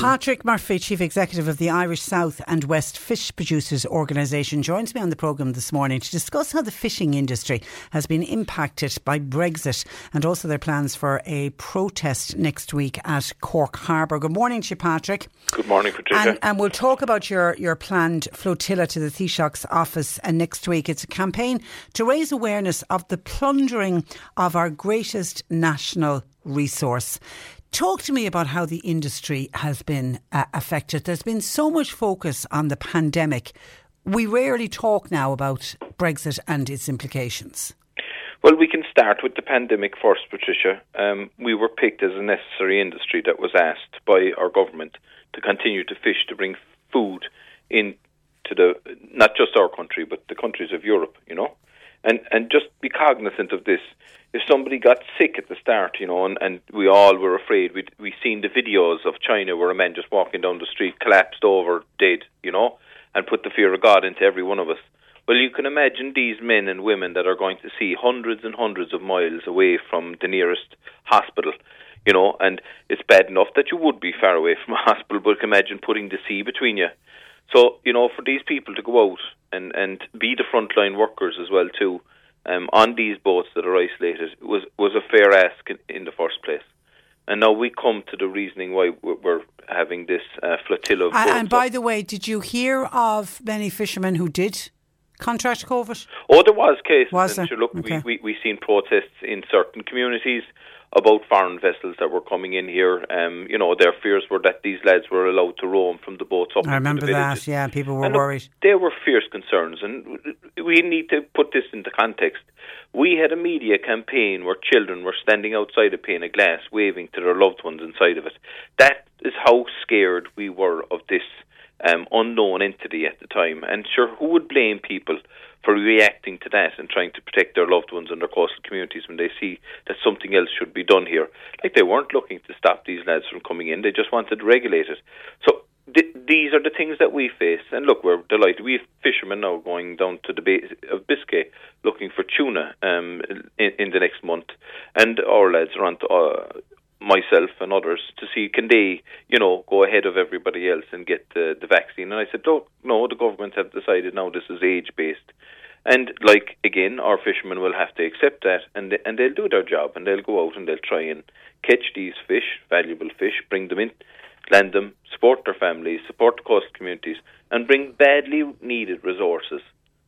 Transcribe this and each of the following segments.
Patrick Murphy, Chief Executive of the Irish South and West Fish Producers Organisation, joins me on the programme this morning to discuss how the fishing industry has been impacted by Brexit and also their plans for a protest next week at Cork Harbour. Good morning to you, Patrick. Good morning, Patricia. And, and we'll talk about your, your planned flotilla to the Taoiseach's office uh, next week. It's a campaign to raise awareness of the plundering of our greatest national resource. Talk to me about how the industry has been uh, affected. There's been so much focus on the pandemic. We rarely talk now about Brexit and its implications. Well, we can start with the pandemic first, Patricia. Um, we were picked as a necessary industry that was asked by our government to continue to fish to bring food into the not just our country but the countries of Europe. You know, and and just be cognizant of this. If somebody got sick at the start, you know, and, and we all were afraid, we we seen the videos of China where a man just walking down the street collapsed over dead, you know, and put the fear of God into every one of us. Well, you can imagine these men and women that are going to see hundreds and hundreds of miles away from the nearest hospital, you know, and it's bad enough that you would be far away from a hospital, but imagine putting the sea between you. So, you know, for these people to go out and, and be the frontline workers as well too, um, on these boats that are isolated was was a fair ask in, in the first place. And now we come to the reasoning why we're having this uh, flotilla of And, and by the way, did you hear of many fishermen who did contract COVID? Oh, there was cases. Was there? sure, look, Okay. we, we we seen protests in certain communities about foreign vessels that were coming in here. Um, you know, their fears were that these lads were allowed to roam from the boats up. I remember that. Yeah, people were And look, worried. They were fierce concerns, and we need to put this into context. We had a media campaign where children were standing outside a pane of glass, waving to their loved ones inside of it. That is how scared we were of this um, unknown entity at the time. And sure, who would blame people for reacting to that and trying to protect their loved ones and their coastal communities when they see that something else should be done here? Like they weren't looking to stop these lads from coming in; they just wanted to regulate it. So th- these are the things that we face. And look, we're delighted. We have fishermen now going down to the Bay of Biscay looking for tuna um, in, in the next month, and our lads are on to, uh, myself and others to see can they, you know, go ahead of everybody else and get the, the vaccine. And I said, no, no, the government have decided now this is age based. And like again, our fishermen will have to accept that, and they, and they'll do their job, and they'll go out and they'll try and catch these fish, valuable fish, bring them in, land them, support their families, support the coastal communities, and bring badly needed resources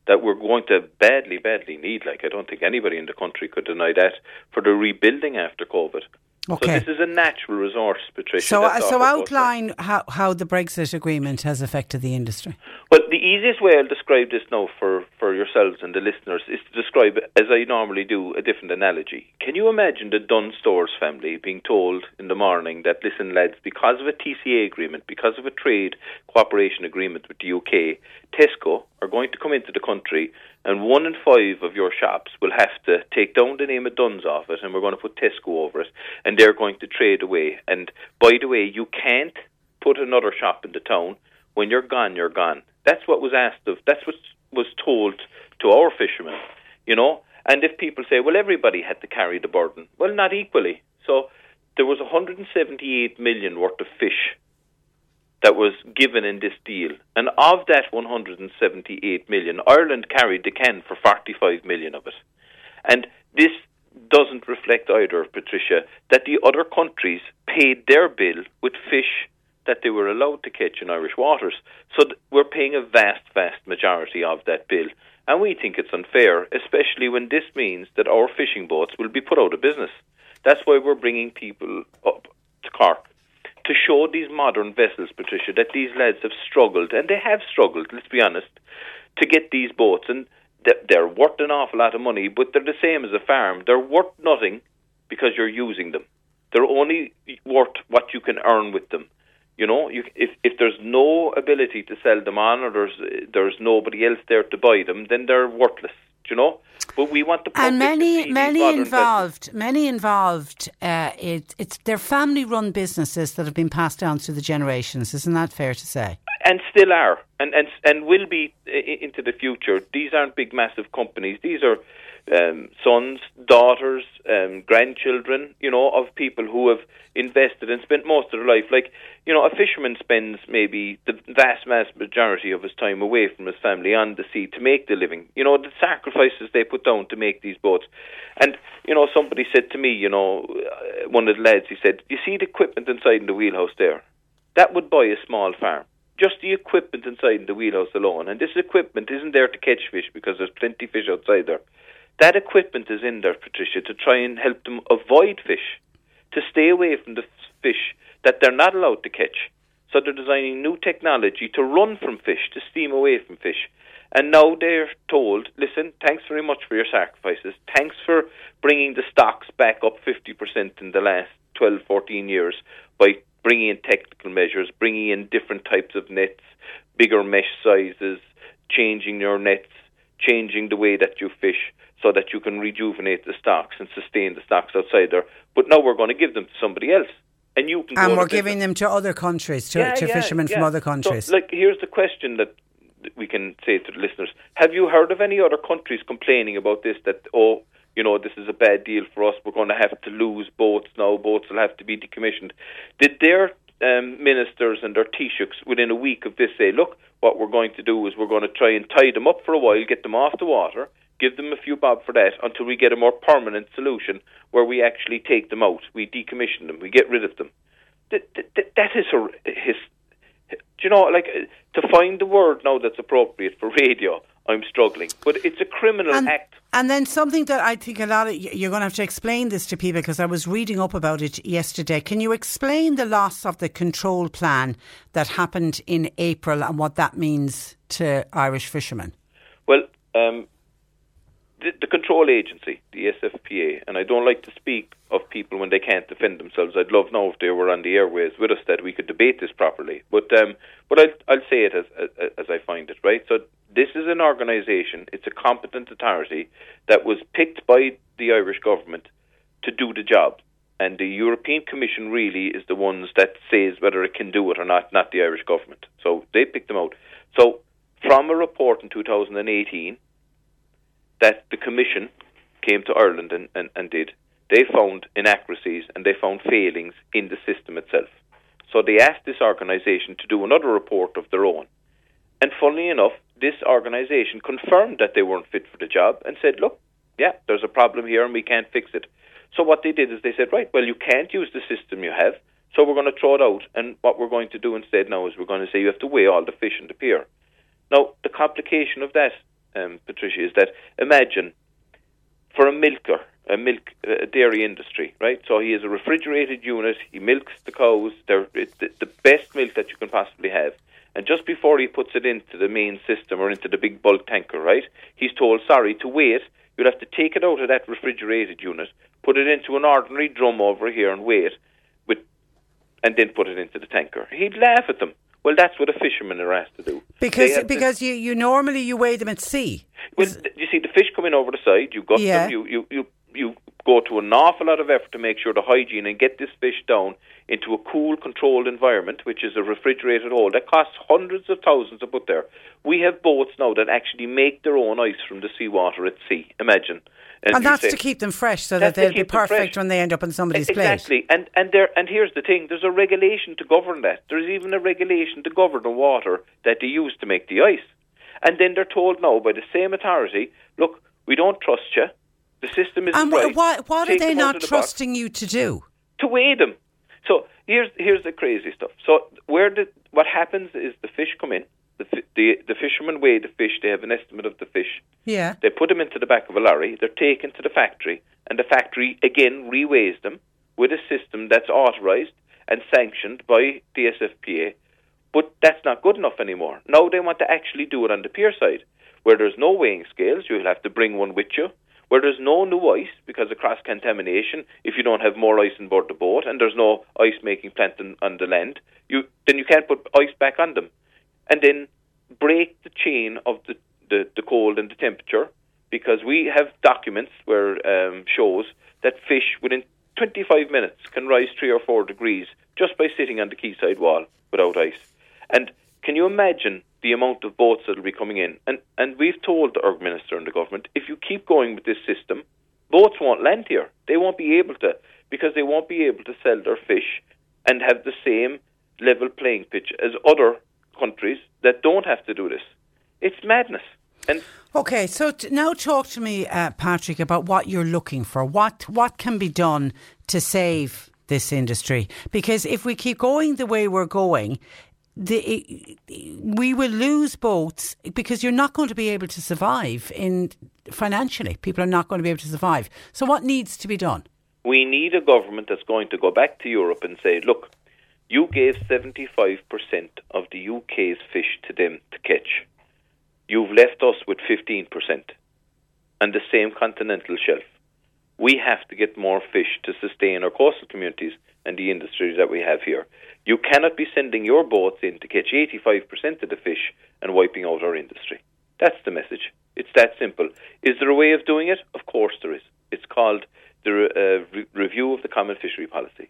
that we're going to badly, badly need. Like I don't think anybody in the country could deny that for the rebuilding after COVID. Okay. So this is a natural resource, Patricia. So, uh, so offered to us. outline how, how the Brexit agreement has affected the industry. Well, the easiest way I'll describe this now for, for yourselves and the listeners is to describe, as I normally do, a different analogy. Can you imagine the Dunnes Stores family being told in the morning that, listen, lads, because of a TCA agreement, because of a trade cooperation agreement with the UK, Tesco are going to come into the country and one in five of your shops will have to take down the name of Dunnes off it and we're going to put Tesco over it and they're going to trade away. And by the way, you can't put another shop in the town. When you're gone, you're gone. That's what was asked of. That's what was told to our fishermen, you know. And if people say, well, everybody had to carry the burden, well, not equally. So there was 178 million worth of fish that was given in this deal. And of that 178 million, Ireland carried the can for 45 million of it. And this doesn't reflect either, Patricia, that the other countries paid their bill with fish that they were allowed to catch in Irish waters. So we're paying a vast, vast majority of that bill. And we think it's unfair, especially when this means that our fishing boats will be put out of business. That's why we're bringing people up to Cork to show these modern vessels, Patricia, that these lads have struggled, and they have struggled, let's be honest, to get these boats. And they're worth an awful lot of money, but they're the same as a farm. They're worth nothing because you're using them. They're only worth what you can earn with them. You know, you, if if there's no ability to sell them on, or there's there's nobody else there to buy them, then they're worthless. You know? But we want the and many many involved, many involved. Uh, it, it's they're family-run businesses that have been passed down through the generations. Isn't that fair to say? and still are, and and and will be into the future. These aren't big, massive companies. These are um, sons, daughters, um, grandchildren. You know, of people who have invested and spent most of their life. Like you know, a fisherman spends maybe the vast, vast majority of his time away from his family on the sea to make the living. You know, the sacrifices they put down to make these boats. And you know, somebody said to me, you know, uh, one of the lads, he said, "You see the equipment inside in the wheelhouse there? That would buy a small farm." just the equipment inside the wheelhouse alone. And this equipment isn't there to catch fish because there's plenty fish outside there. That equipment is in there, Patricia, to try and help them avoid fish, to stay away from the fish that they're not allowed to catch. So they're designing new technology to run from fish, to steam away from fish. And now they're told, listen, thanks very much for your sacrifices. Thanks for bringing the stocks back up 50% in the last 12, 14 years by bringing in technical measures, bringing in different types of nets, bigger mesh sizes, changing your nets, changing the way that you fish so that you can rejuvenate the stocks and sustain the stocks outside there. But now we're going to give them to somebody else. And you can And we're giving them to other countries, to, Yeah, to yeah, fishermen from other countries. So, like, here's the question that we can say to the listeners: Have you heard of any other countries complaining about this? That oh, you know, this is a bad deal for us. We're going to have to lose boats now. Boats will have to be decommissioned. Did their um, ministers and their Taoiseachs within a week of this say, look, what we're going to do is we're going to try and tie them up for a while, get them off the water, give them a few bob for that until we get a more permanent solution where we actually take them out, we decommission them, we get rid of them. That, that, that is a, his, do you know, like uh, to find the word now that's appropriate for radio, I'm struggling. But it's a criminal and, act. and then something that I think a lot of you're going to have to explain this to people because I was reading up about it yesterday. Can you explain the loss of the control plan that happened in April and what that means to Irish fishermen? Well, um, the, the control agency, the SFPA, and I don't like to speak of people when they can't defend themselves. I'd love now if they were on the airways with us that we could debate this properly. But um, but I'll, I'll say it as, as as I find it. Right. So this is an organisation. It's a competent authority that was picked by the Irish government to do the job. And the European Commission really is the ones that says whether it can do it or not, not the Irish government. So they picked them out. So from a report in 2018 that the Commission came to Ireland and, and, and did, they found inaccuracies and they found failings in the system itself. So they asked this organisation to do another report of their own. And funnily enough, this organisation confirmed that they weren't fit for the job and said, look, yeah, there's a problem here and we can't fix it. So what they did is they said, right, well, you can't use the system you have, so we're going to throw it out. And what we're going to do instead now is we're going to say you have to weigh all the fish in the pier. Now, the complication of that, um, Patricia, is that imagine for a milker, a milk a dairy industry, right? So he has a refrigerated unit. He milks the cows. They're it's the, the best milk that you can possibly have. And just before he puts it into the main system or into the big bulk tanker, right? He's told, sorry, to wait. You'll have to take it out of that refrigerated unit, put it into an ordinary drum over here, and wait, with, and then put it into the tanker. He'd laugh at them. Well, that's what a fisherman are asked to do. They Because to- because you, you normally you weigh them at sea. well, you see the fish coming over the side. You gut Yeah. them. You, you you you go to an awful lot of effort to make sure the hygiene and get this fish down into a cool, controlled environment, which is a refrigerated hold. That costs hundreds of thousands to put there. We have boats now that actually make their own ice from the seawater at sea. Imagine. And you that's say- to keep them fresh so that they'll be perfect when they end up on somebody's plate. Exactly, and and there and here's the thing: there's a regulation to govern that. There's even a regulation to govern the water that they use to make the ice. And then they're told now by the same authority, look, we don't trust you. The system is And right. wh- what, what are Take they not the box." trusting you to do? to weigh them. So here's here's the crazy stuff. So where the what happens is the fish come in. The, the the fishermen weigh the fish. They have an estimate of the fish. Yeah. They put them into the back of a lorry. They're taken to the factory, and the factory again reweighs them with a system that's authorised and sanctioned by the SFPA. But that's not good enough anymore. Now they want to actually do it on the pier side, where there's no weighing scales. You'll have to bring one with you. Where there's no new ice because of cross contamination, if you don't have more ice on board the boat, and there's no ice making plant on, on the land, you then you can't put ice back on them, and then break the chain of the, the, the cold and the temperature because we have documents where um, shows that fish within 25 minutes can rise three or four degrees just by sitting on the quayside wall without ice. And can you imagine the amount of boats that will be coming in? And and we've told the our minister and the government, if you keep going with this system, boats won't land here. They won't be able to because they won't be able to sell their fish and have the same level playing pitch as other countries that don't have to do this. It's madness. And Okay, so t- now talk to me, uh, Patrick, about what you're looking for. What what can be done to save this industry? Because if we keep going the way we're going, the, we will lose boats because you're not going to be able to survive in financially. People are not going to be able to survive. So what needs to be done? we need a government that's going to go back to Europe and say, look, you gave 75% of the UK's fish to them to catch. You've left us with 15% and the same continental shelf. We have to get more fish to sustain our coastal communities and the industries that we have here. You cannot be sending your boats in to catch 85% of the fish and wiping out our industry. That's the message. It's that simple. Is there a way of doing it? Of course there is. It's called the uh, re- review of the common fishery policy.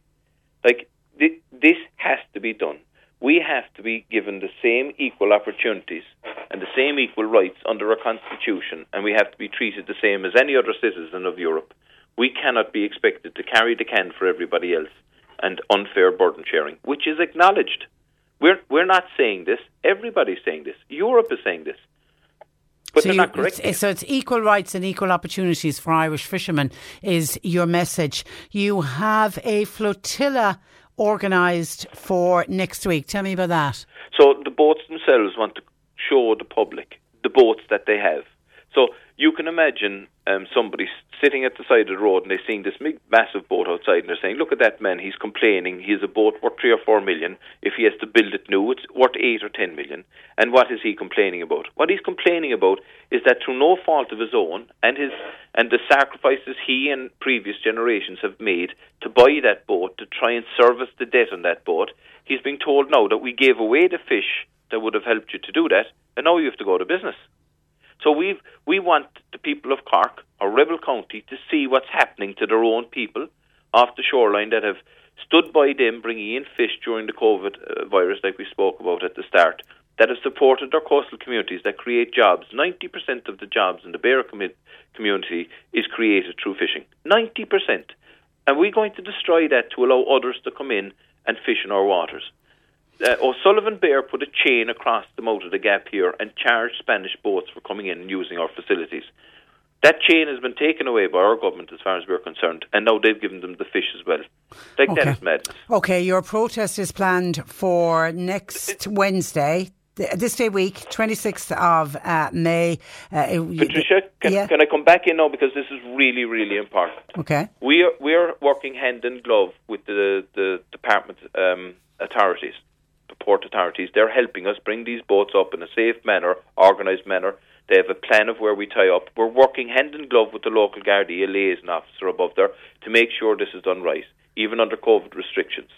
Like th- this has to be done. We have to be given the same equal opportunities and the same equal rights under our constitution, and we have to be treated the same as any other citizen of Europe. We cannot be expected to carry the can for everybody else and unfair burden sharing, which is acknowledged. We're we're not saying this. Everybody's saying this. Europe is saying this. But so, they're you- not correct. it's, so it's equal rights and equal opportunities for Irish fishermen is your message. You have a flotilla organised for next week. Tell me about that. So the boats themselves want to show the public the boats that they have. So you can imagine um, somebody sitting at the side of the road and they're seeing this big, massive boat outside and they're saying, look at that man, he's complaining, he has a boat worth three or four million. If he has to build it new, it's worth eight or ten million. And what is he complaining about? What he's complaining about is that through no fault of his own and his and the sacrifices he and previous generations have made to buy that boat, to try and service the debt on that boat, he's being told now that we gave away the fish that would have helped you to do that, and now you have to go to business. So we we want people of Cork or Rebel County to see what's happening to their own people off the shoreline that have stood by them bringing in fish during the COVID uh, virus, like we spoke about at the start, that have supported their coastal communities, that create jobs. 90% of the jobs in the Bear community is created through fishing. 90%. And we're going to destroy that to allow others to come in and fish in our waters uh, O'Sullivan Beare put a chain across the mouth of the gap here and charged Spanish boats for coming in and using our facilities. That chain has been taken away by our government as far as we're concerned, and now they've given them the fish as well. Like that Okay. is madness. Okay, your protest is planned for next Wednesday. th- This day week, 26th of uh, May. Uh, Patricia, can, yeah. can I come back in now because this is really, really important. Okay. We are we are working hand in glove with the the department um, authorities, the port authorities. They're helping us bring these boats up in a safe manner, organised manner. They have a plan of where we tie up. We're working hand in glove with the local Gardaí, a liaison officer above there, to make sure this is done right, even under COVID restrictions.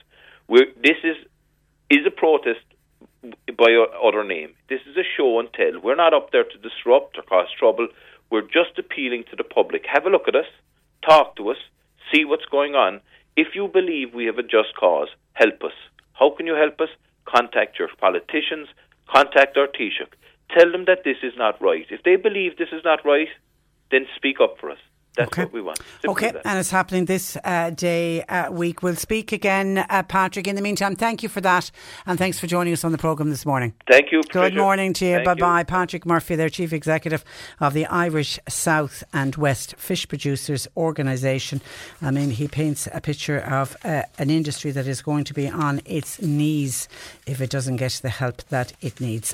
We're, this is is a protest by other name. This is a show and tell. We're not up there to disrupt or cause trouble. We're just appealing to the public. Have a look at us, talk to us, see what's going on. If you believe we have a just cause, help us. How can you help us? Contact your politicians, contact our Taoiseach. Tell them that this is not right. If they believe this is not right, then speak up for us. That's Okay. what we want. Okay, that. and it's happening this uh, day, uh, week. We'll speak again, uh, Patrick. In the meantime, thank you for that, and thanks for joining us on the programme this morning. Thank you. Good Patricia. morning to you. Bye bye. Patrick Murphy, their Chief Executive of the Irish South and West Fish Producers Organisation. I mean, he paints a picture of uh, an industry that is going to be on its knees if it doesn't get the help that it needs.